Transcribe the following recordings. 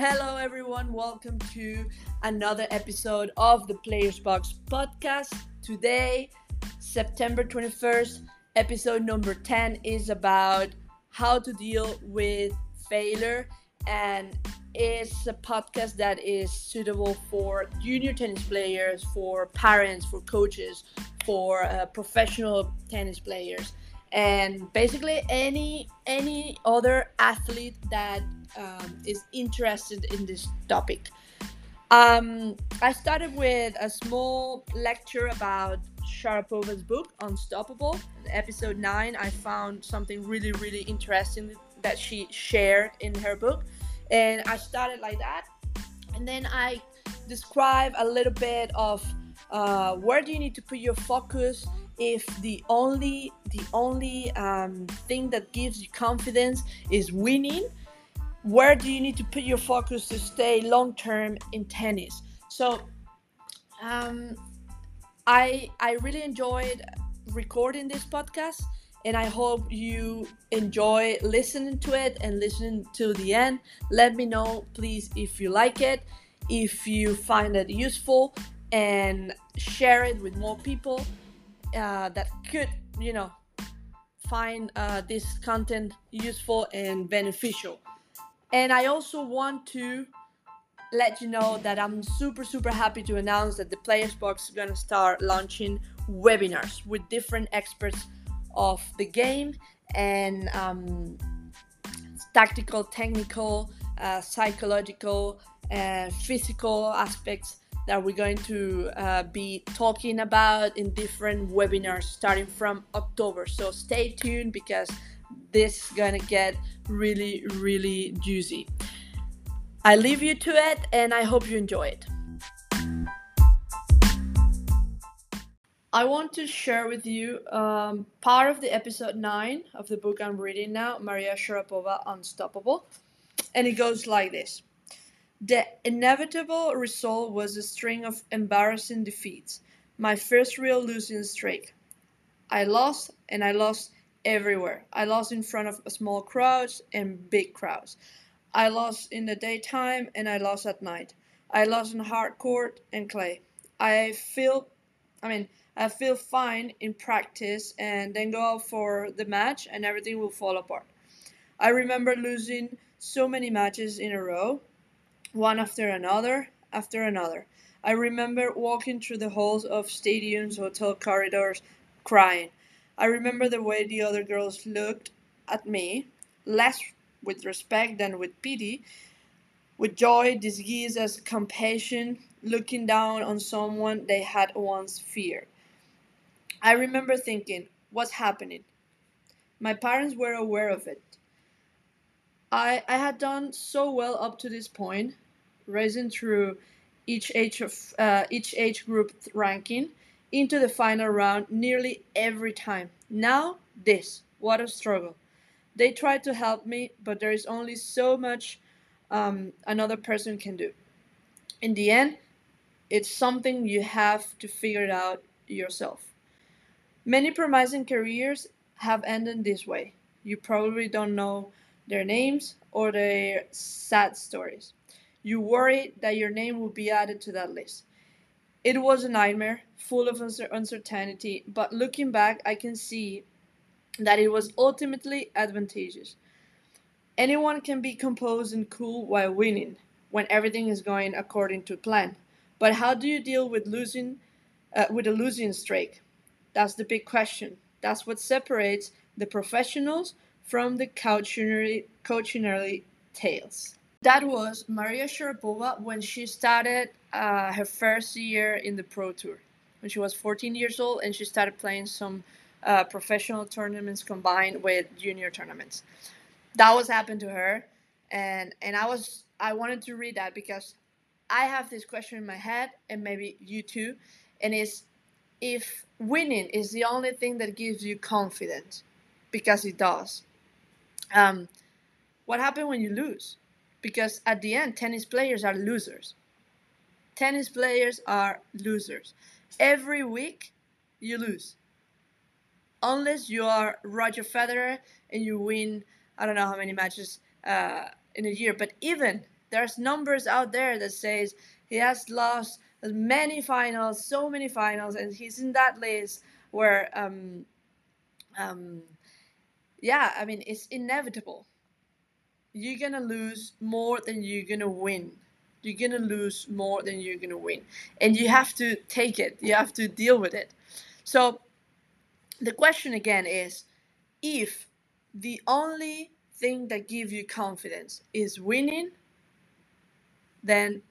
Hello, everyone. Welcome to another episode of the Players Box podcast. Today, September 21st, episode number 10 is about how to deal with failure and it's a podcast that is suitable for junior tennis players, for parents, for coaches, for uh, professional tennis players, and basically any any other athlete that um, is interested in this topic. Um, I started with a small lecture about Sharapova's book, Unstoppable. episode 9, I found something really, really interesting that she shared in her book. And I started like that. And then I describe a little bit of uh, where do you need to put your focus if the only the only um, thing that gives you confidence is winning where do you need to put your focus to stay long term in tennis? So, um, I I really enjoyed recording this podcast, and I hope you enjoy listening to it and listening to the end. Let me know, please, if you like it, if you find it useful, and share it with more people uh, that could, you know, find uh, this content useful and beneficial. And I also want to let you know that I'm super, super happy to announce that the Players Box is going to start launching webinars with different experts of the game and um, tactical, technical, uh, psychological, and physical aspects that we're going to uh, be talking about in different webinars starting from October. So stay tuned because this is gonna get really, really juicy. I leave you to it and I hope you enjoy it. I want to share with you um, part of the episode 9 of the book I'm reading now, Maria Sharapova Unstoppable. And it goes like this The inevitable result was a string of embarrassing defeats, my first real losing streak. I lost, and I lost everywhere. I lost in front of small crowds and big crowds. I lost in the daytime and I lost at night. I lost in hard court and clay. I feel, I mean, I feel fine in practice and then go out for the match and everything will fall apart. I remember losing so many matches in a row, one after another, after another. I remember walking through the halls of stadiums, hotel corridors, crying. I remember the way the other girls looked at me, less with respect than with pity, with joy disguised as compassion, looking down on someone they had once feared. I remember thinking, what's happening? My parents were aware of it. I, I had done so well up to this point, rising through each age of uh, each age group ranking, into the final round nearly every time. Now, this. What a struggle. They try to help me, but there is only so much um, another person can do. In the end, it's something you have to figure it out yourself. Many promising careers have ended this way. You probably don't know their names or their sad stories. You worry that your name will be added to that list. It was a nightmare, full of uncertainty, but looking back, I can see that it was ultimately advantageous. Anyone can be composed and cool while winning, when everything is going according to plan. But how do you deal with losing, uh, with a losing streak? That's the big question. That's what separates the professionals from the cautionary, tales. That was Maria Sharapova when she started uh, her first year in the Pro Tour. When she was 14 years old and she started playing some uh, professional tournaments combined with junior tournaments. That was happened to her, and and I was I wanted to read that because I have this question in my head, and maybe you too, and is if winning is the only thing that gives you confidence, because it does. Um, what happened when you lose? because at the end, tennis players are losers. Tennis players are losers. Every week, you lose. Unless you are Roger Federer and you win, I don't know how many matches uh, in a year, but even there's numbers out there that says he has lost many finals so many finals and he's in that list where um um yeah i mean it's inevitable. You're gonna lose more than you're gonna win. You're gonna lose more than you're gonna win. And you have to take it. You have to deal with it. So the question again is if the only thing that gives you confidence is winning then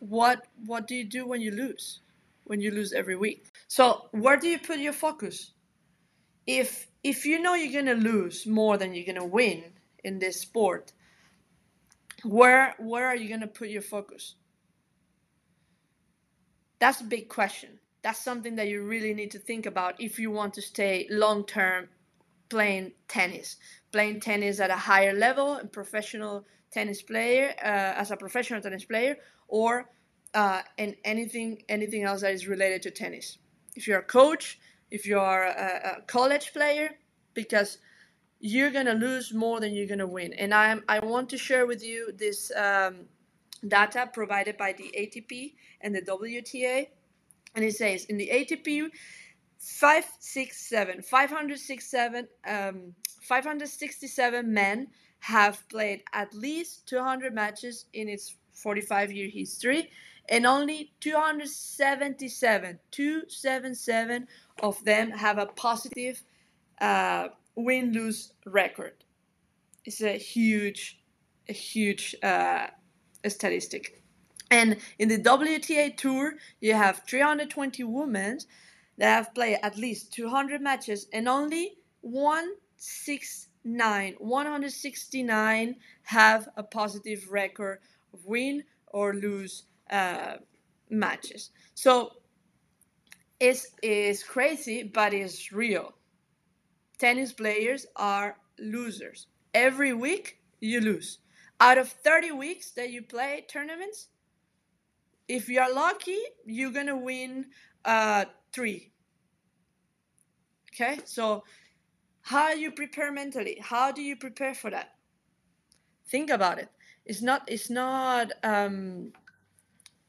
what what do you do when you lose? When you lose every week? So where do you put your focus? If if you know you're gonna lose more than you're gonna win in this sport where where are you gonna put your focus? That's a big question. That's something that you really need to think about if you want to stay long term playing tennis. Playing tennis at a higher level and professional tennis player uh, as a professional tennis player or uh, in anything anything else that is related to tennis. If you're a coach if you are a, a college player because you're gonna lose more than you're gonna win. And i'm i want to share with you this um, data provided by the atp and the wta and it says in the atp 567 567 um, 567 men have played at least 200 matches in its 45 year history and only 277 277 of them have a positive uh, win lose record. It's a huge a huge uh, statistic. And in the WTA tour you have 320 women that have played at least 200 matches and only 169 169 have a positive record of win or lose uh, matches. So it's, it's crazy but it's real. Tennis players are losers. Every week you lose. Out of 30 weeks that you play tournaments if you're lucky you're gonna win uh, three. Okay? So how you prepare mentally? How do you prepare for that? Think about it. It's not it's not um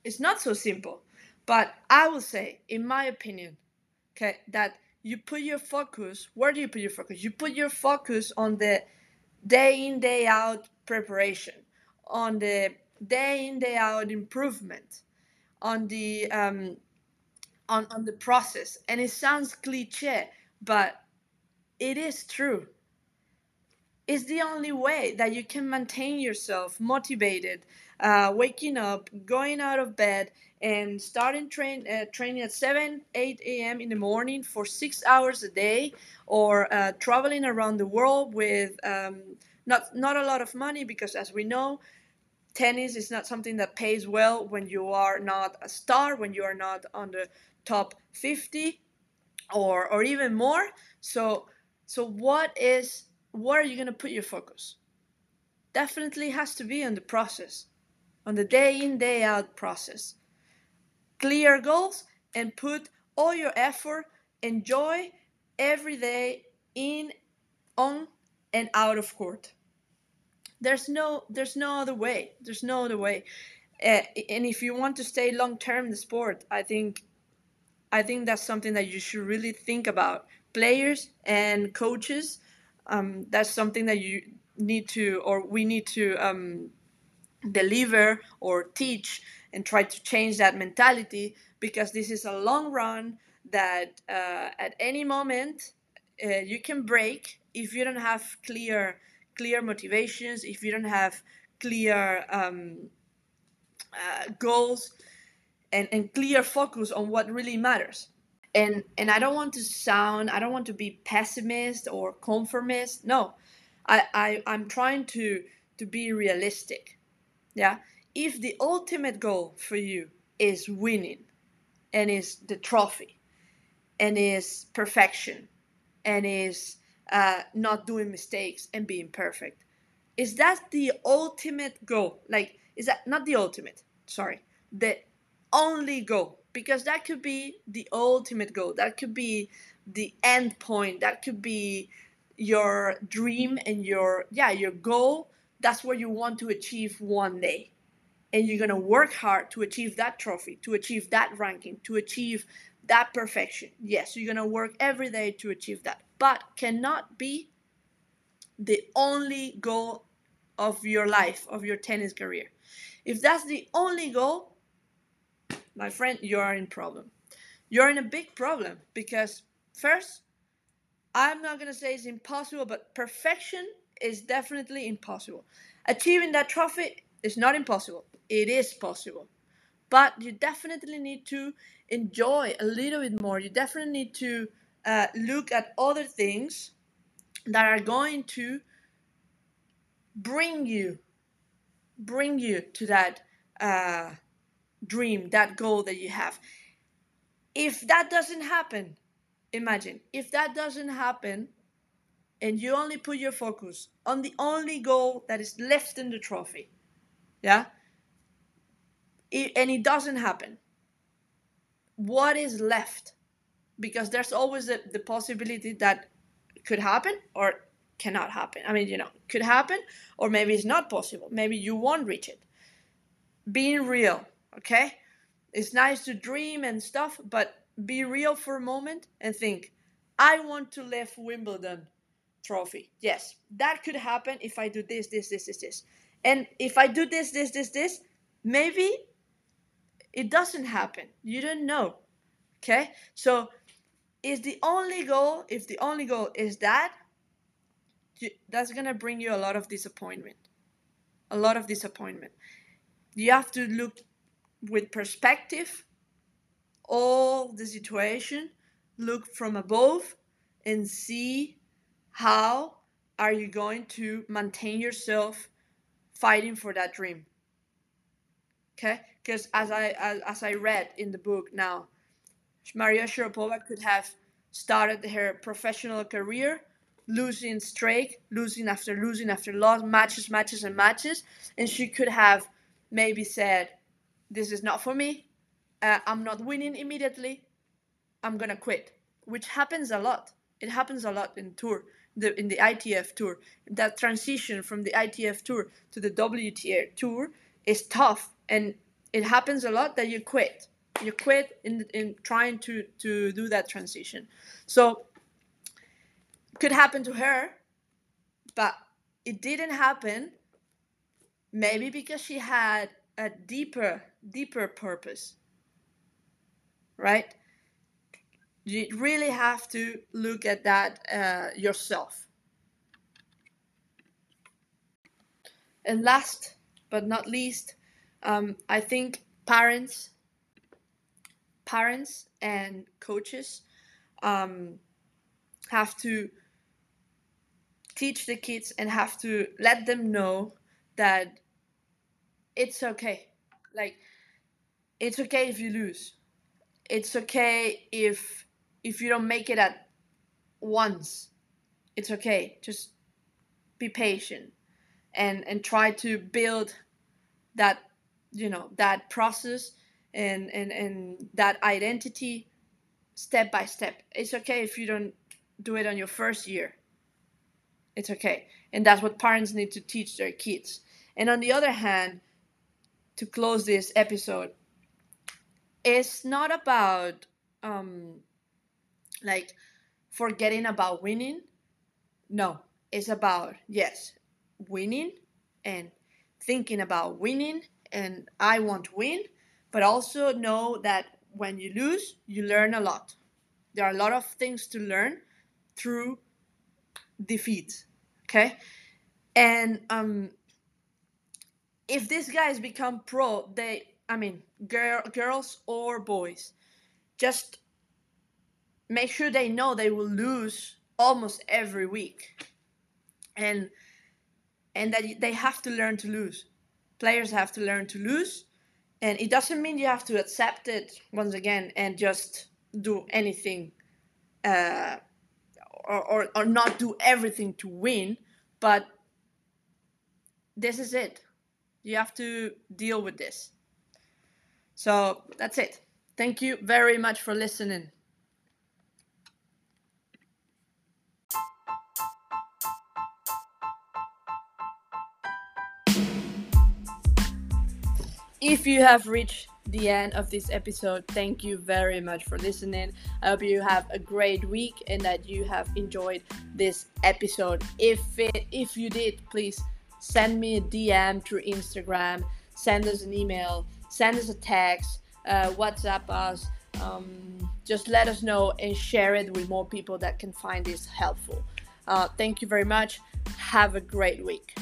it's not so simple. But i will say in my opinion okay that you put your focus where do you put your focus? You put your focus on the day in day out preparation on the day in day out improvement on the um on, on the process. And it sounds cliche but it is true. It's the only way that you can maintain yourself motivated uh, waking up going out of bed and starting train uh, training at 7 8 a.m in the morning for six hours a day or uh, traveling around the world with um, not not a lot of money because as we know tennis is not something that pays well when you are not a star when you are not on the top 50 or or even more. So so what is what are you going to put your focus? Definitely has to be on the process on the day in day out process. Clear goals and put all your effort enjoy every day in on and out of court. There's no there's no other way. There's no other way. Uh, and if you want to stay long term in the sport i think i think that's something that you should really think about. Players and coaches um, that's something that you need to or we need to um, deliver or teach and try to change that mentality because this is a long run that uh, at any moment uh, you can break if you don't have clear clear motivations if you don't have clear um, uh, goals and, and clear focus on what really matters. And and i don't want to sound i don't want to be pessimist or conformist. No i, I i'm trying to to be realistic yeah? If the ultimate goal for you is winning and is the trophy and is perfection and is uh, not doing mistakes and being perfect is that the ultimate goal? Like is that not the ultimate sorry the only goal? Because that could be the ultimate goal. That could be the end point. That could be your dream and your yeah your goal that's what you want to achieve one day. And you're going to work hard to achieve that trophy to achieve that ranking to achieve that perfection. Yes you're going to work every day to achieve that. But cannot be the only goal of your life of your tennis career. If that's the only goal my friend you are in problem. You're in a big problem because first i'm not going to say it's impossible but perfection is definitely impossible. Achieving that trophy is not impossible. It is possible. But you definitely need to enjoy a little bit more. You definitely need to uh, look at other things that are going to bring you bring you to that uh, dream that goal that you have if that doesn't happen imagine if that doesn't happen and you only put your focus on the only goal that is left in the trophy, yeah, it, and it doesn't happen, what is left? Because there's always the, the possibility that could happen or cannot happen. I mean, you know, could happen or maybe it's not possible. Maybe you won't reach it. Being real, okay? It's nice to dream and stuff, but be real for a moment and think, I want to live Wimbledon trophy. Yes, that could happen if I do this, this, this, this, this. And if I do this, this, this, this, maybe it doesn't happen. You don't know. Okay? So is the only goal, if the only goal is that, that's going to bring you a lot of disappointment. A lot of disappointment. You have to look with perspective all the situation, look from above and see how are you going to maintain yourself fighting for that dream? Okay? Because as i as, as i read in the book now maria sharapova could have started her professional career losing streak losing after losing after loss matches matches and matches and she could have maybe said this is not for me. Uh, i'm not winning immediately. I'm gonna quit which happens a lot. It happens a lot in tour the in the ITF tour. That transition from the ITF tour to the WTA tour is tough, and it happens a lot that you quit. You quit in in trying to to do that transition. So could happen to her, but it didn't happen. Maybe because she had a deeper deeper purpose. Right? You really have to look at that uh, yourself. And last but not least, um, I think parents, parents and coaches um, have to teach the kids and have to let them know that it's okay. Like, it's okay if you lose. It's okay if if you don't make it at once it's okay. Just be patient and and try to build that you know that process and and and that identity step by step. It's okay if you don't do it on your first year. It's okay. And that's what parents need to teach their kids. And on the other hand to close this episode it's not about um like forgetting about winning. No, it's about, yes, winning and thinking about winning and I want to win, but also know that when you lose, you learn a lot. There are a lot of things to learn through defeat. Okay? And um if these guys become pro, they I mean girl, girls or boys, just make sure they know they will lose almost every week. And and that they have to learn to lose. Players have to learn to lose. And it doesn't mean you have to accept it once again and just do anything uh, or, or, or not do everything to win but this is it. You have to deal with this. So that's it. Thank you very much for listening if you have reached the end of this episode, thank you very much for listening. I hope you have a great week and that you have enjoyed this episode. If it, if you did, please send me a DM through Instagram, send us an email, send us a text, uh, WhatsApp us. Um, just let us know and share it with more people that can find this helpful. Uh, thank you very much. Have a great week.